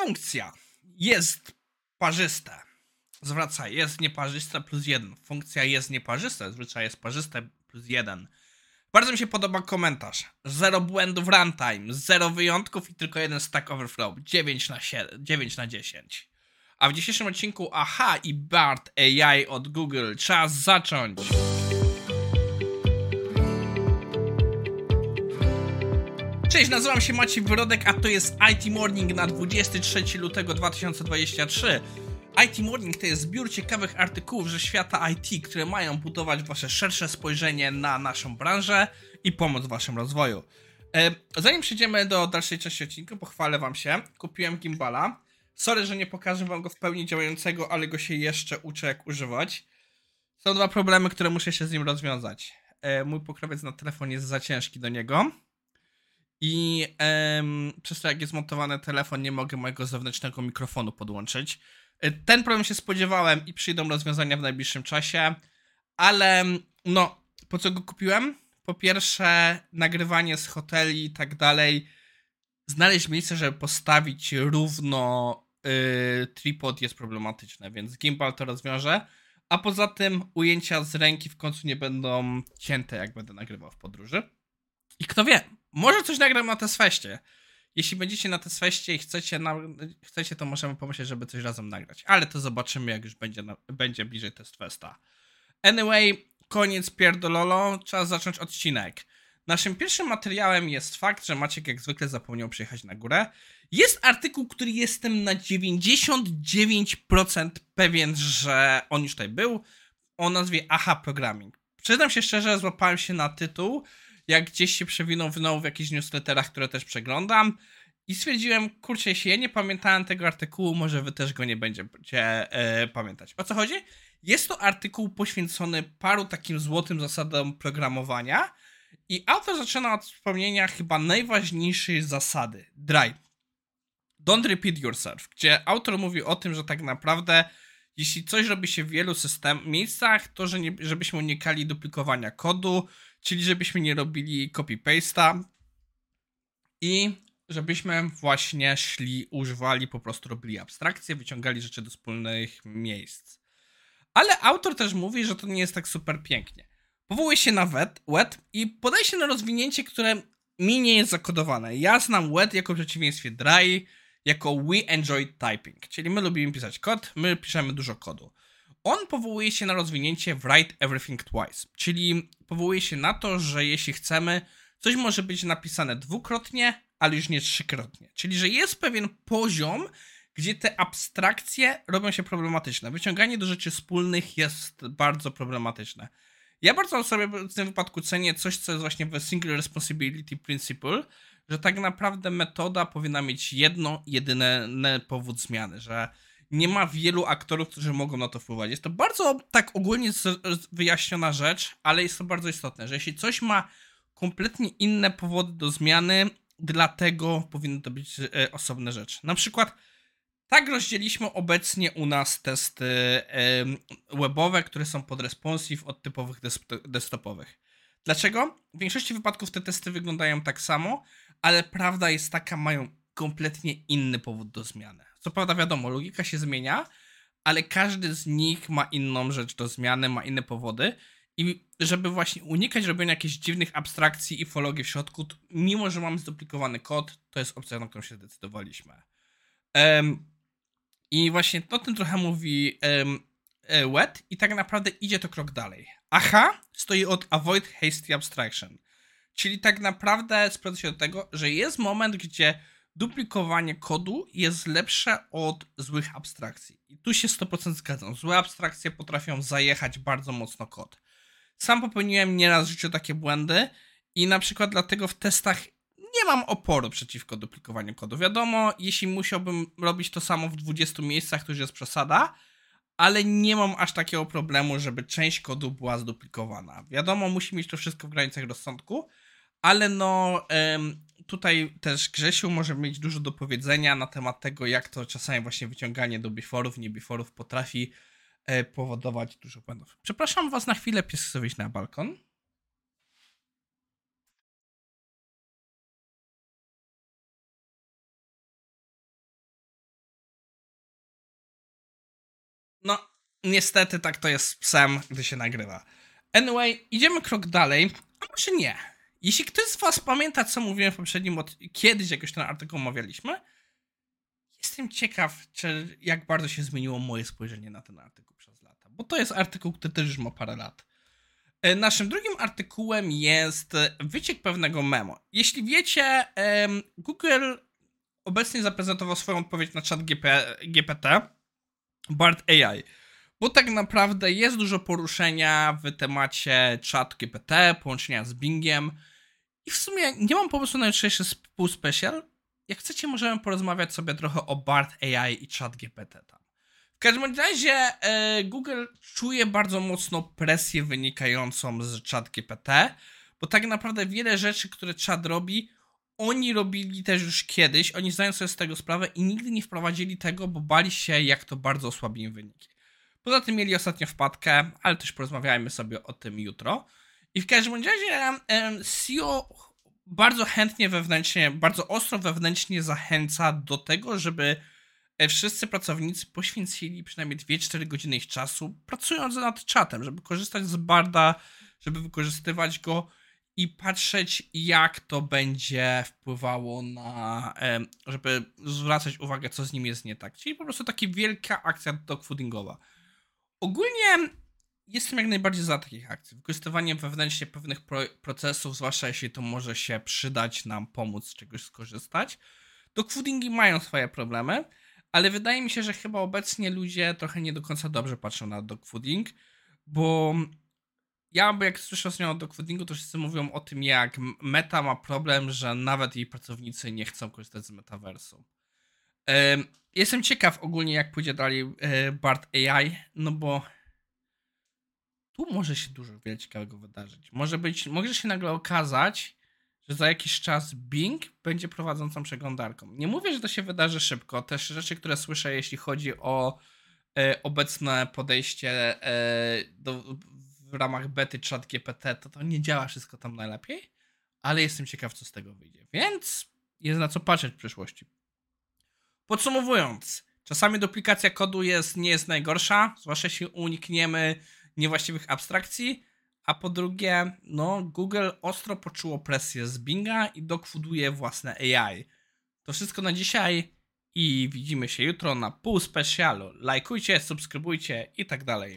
funkcja jest parzyste. Zwracaj, jest nieparzyste plus jeden. Funkcja jest nieparzysta, zazwyczaj jest parzyste plus jeden. Bardzo mi się podoba komentarz. Zero błędów runtime, zero wyjątków i tylko jeden stack overflow. 9 na, 7, 9 na 10. A w dzisiejszym odcinku AHA i BART AI od Google. Czas zacząć! Cześć, nazywam się Maciej Wyrodek, a to jest IT Morning na 23 lutego 2023. IT Morning to jest zbiór ciekawych artykułów ze świata IT, które mają budować wasze szersze spojrzenie na naszą branżę i pomóc w waszym rozwoju. E, zanim przejdziemy do dalszej części odcinka, pochwalę wam się. Kupiłem gimbala. Sorry, że nie pokażę wam go w pełni działającego, ale go się jeszcze uczę jak używać. Są dwa problemy, które muszę się z nim rozwiązać. E, mój pokrowiec na telefon jest za ciężki do niego i em, przez to, jak jest montowany telefon, nie mogę mojego zewnętrznego mikrofonu podłączyć. E, ten problem się spodziewałem i przyjdą rozwiązania w najbliższym czasie, ale no, po co go kupiłem? Po pierwsze, nagrywanie z hoteli i tak dalej. Znaleźć miejsce, żeby postawić równo yy, tripod jest problematyczne, więc gimbal to rozwiąże. A poza tym ujęcia z ręki w końcu nie będą cięte, jak będę nagrywał w podróży. I kto wie, może coś nagram na Tesfeście. Jeśli będziecie na Tesfeście i chcecie, na, chcecie, to możemy pomyśleć, żeby coś razem nagrać. Ale to zobaczymy, jak już będzie, na, będzie bliżej Testfesta. Anyway, koniec pierdololo, czas zacząć odcinek. Naszym pierwszym materiałem jest fakt, że Maciek jak zwykle zapomniał przyjechać na górę. Jest artykuł, który jestem na 99% pewien, że on już tutaj był, o nazwie AHA Programming. Przyznam się szczerze, złapałem się na tytuł, jak gdzieś się przewinął w jakichś newsletterach, które też przeglądam i stwierdziłem, kurczę, jeśli ja nie pamiętałem tego artykułu, może wy też go nie będziecie e, pamiętać. O co chodzi? Jest to artykuł poświęcony paru takim złotym zasadom programowania i autor zaczyna od wspomnienia chyba najważniejszej zasady, drive. Don't repeat yourself, gdzie autor mówi o tym, że tak naprawdę jeśli coś robi się w wielu system, miejscach, to że nie, żebyśmy unikali duplikowania kodu, czyli żebyśmy nie robili copy-paste'a i żebyśmy właśnie szli, używali, po prostu robili abstrakcje, wyciągali rzeczy do wspólnych miejsc. Ale autor też mówi, że to nie jest tak super pięknie. Powołuje się na WET, WET i podaje się na rozwinięcie, które mi nie jest zakodowane. Ja znam WET jako przeciwieństwie Dry, jako We Enjoy Typing, czyli my lubimy pisać kod, my piszemy dużo kodu. On powołuje się na rozwinięcie Write Everything Twice, czyli powołuje się na to, że jeśli chcemy, coś może być napisane dwukrotnie, ale już nie trzykrotnie. Czyli, że jest pewien poziom, gdzie te abstrakcje robią się problematyczne. Wyciąganie do rzeczy wspólnych jest bardzo problematyczne. Ja bardzo sobie w tym wypadku cenię coś, co jest właśnie w Single Responsibility Principle, że tak naprawdę metoda powinna mieć jedno, jedyne powód zmiany, że nie ma wielu aktorów, którzy mogą na to wpływać. Jest to bardzo tak ogólnie wyjaśniona rzecz, ale jest to bardzo istotne, że jeśli coś ma kompletnie inne powody do zmiany, dlatego powinno to być e, osobna rzecz. Na przykład tak rozdzieliśmy obecnie u nas testy webowe, które są pod responsive od typowych desktopowych. Dlaczego? W większości wypadków te testy wyglądają tak samo, ale prawda jest taka, mają kompletnie inny powód do zmiany. Co prawda wiadomo, logika się zmienia, ale każdy z nich ma inną rzecz do zmiany, ma inne powody. I żeby właśnie unikać robienia jakichś dziwnych abstrakcji i fologii w środku, mimo że mamy zduplikowany kod, to jest opcja, na którą się zdecydowaliśmy. Um, I właśnie o tym trochę mówi um, WET i tak naprawdę idzie to krok dalej. AHA stoi od Avoid Hasty Abstraction, czyli tak naprawdę sprowadza się do tego, że jest moment, gdzie duplikowanie kodu jest lepsze od złych abstrakcji. I tu się 100% zgadzam. Złe abstrakcje potrafią zajechać bardzo mocno kod. Sam popełniłem nieraz w życiu takie błędy i na przykład dlatego w testach nie mam oporu przeciwko duplikowaniu kodu. Wiadomo, jeśli musiałbym robić to samo w 20 miejscach, to już jest przesada, ale nie mam aż takiego problemu, żeby część kodu była zduplikowana. Wiadomo, musi mieć to wszystko w granicach rozsądku, ale no tutaj też Grzesiu może mieć dużo do powiedzenia na temat tego, jak to czasami właśnie wyciąganie do before'ów, nie before'ów potrafi e, powodować dużo błędów. Przepraszam was na chwilę, pies chce wyjść na balkon. No, niestety tak to jest z psem, gdy się nagrywa. Anyway, idziemy krok dalej, a może nie. Jeśli ktoś z was pamięta, co mówiłem w poprzednim, od... kiedyś jakoś ten artykuł omawialiśmy, jestem ciekaw, czy jak bardzo się zmieniło moje spojrzenie na ten artykuł przez lata. Bo to jest artykuł, który też już ma parę lat. E, Naszym drugim artykułem jest e, wyciek pewnego memo. Jeśli wiecie, Google obecnie zaprezentował swoją odpowiedź na chat GP, GPT, BART AI. Bo tak naprawdę jest dużo poruszenia w temacie chat GPT, połączenia z Bingiem. I w sumie nie mam pomysłu na jutrzejszy pół special. Jak chcecie, możemy porozmawiać sobie trochę o BART AI i chat GPT tam. W każdym razie e, Google czuje bardzo mocno presję wynikającą z chat GPT, bo tak naprawdę wiele rzeczy, które chat robi, oni robili też już kiedyś, oni zdają sobie z tego sprawę i nigdy nie wprowadzili tego, bo bali się, jak to bardzo osłabi im wyniki. Poza tym mieli ostatnio wpadkę, ale też porozmawiajmy sobie o tym jutro. I w każdym razie CEO bardzo chętnie wewnętrznie, bardzo ostro wewnętrznie zachęca do tego, żeby e, wszyscy pracownicy poświęcili przynajmniej 2-4 godziny ich czasu pracując nad czatem, żeby korzystać z Barda, żeby wykorzystywać go i patrzeć, jak to będzie wpływało na, żeby zwracać uwagę, co z nim jest nie tak. Czyli po prostu taka wielka akcja dogfoodingowa. Ogólnie jestem jak najbardziej za takich akcji. Wykorzystywanie wewnętrznie pewnych pro procesów, zwłaszcza jeśli to może się przydać nam, pomóc z czegoś skorzystać. Dogfoodingi mają swoje problemy, ale wydaje mi się, że chyba obecnie ludzie trochę nie do końca dobrze patrzą na dogfooding, bo ja, jak słyszę o dogfoodingu, to wszyscy mówią o tym, jak Meta ma problem, że nawet jej pracownicy nie chcą korzystać z metaversu. Em, Jestem ciekaw ogólnie, jak pójdzie dalej e, BART AI, no bo tu może się dużo wiele ciekawego wydarzyć. Może być, może się nagle okazać, że za jakiś czas Bing będzie prowadzącą przeglądarką. Nie mówię, że to się wydarzy szybko. Też rzeczy, które słyszę, jeśli chodzi o e, obecne podejście e, do, w ramach bety chat GPT, to to nie działa wszystko tam najlepiej, ale jestem ciekaw, co z tego wyjdzie. Więc jest na co patrzeć w przyszłości. Podsumowując, czasami duplikacja kodu jest, nie jest najgorsza, zwłaszcza jeśli unikniemy niewłaściwych abstrakcji, a po drugie, no, Google ostro poczuło presję z Binga i dogfooduje własne AI. To wszystko na dzisiaj i widzimy się jutro na pół specjalu. Lajkujcie, subskrybujcie i tak dalej.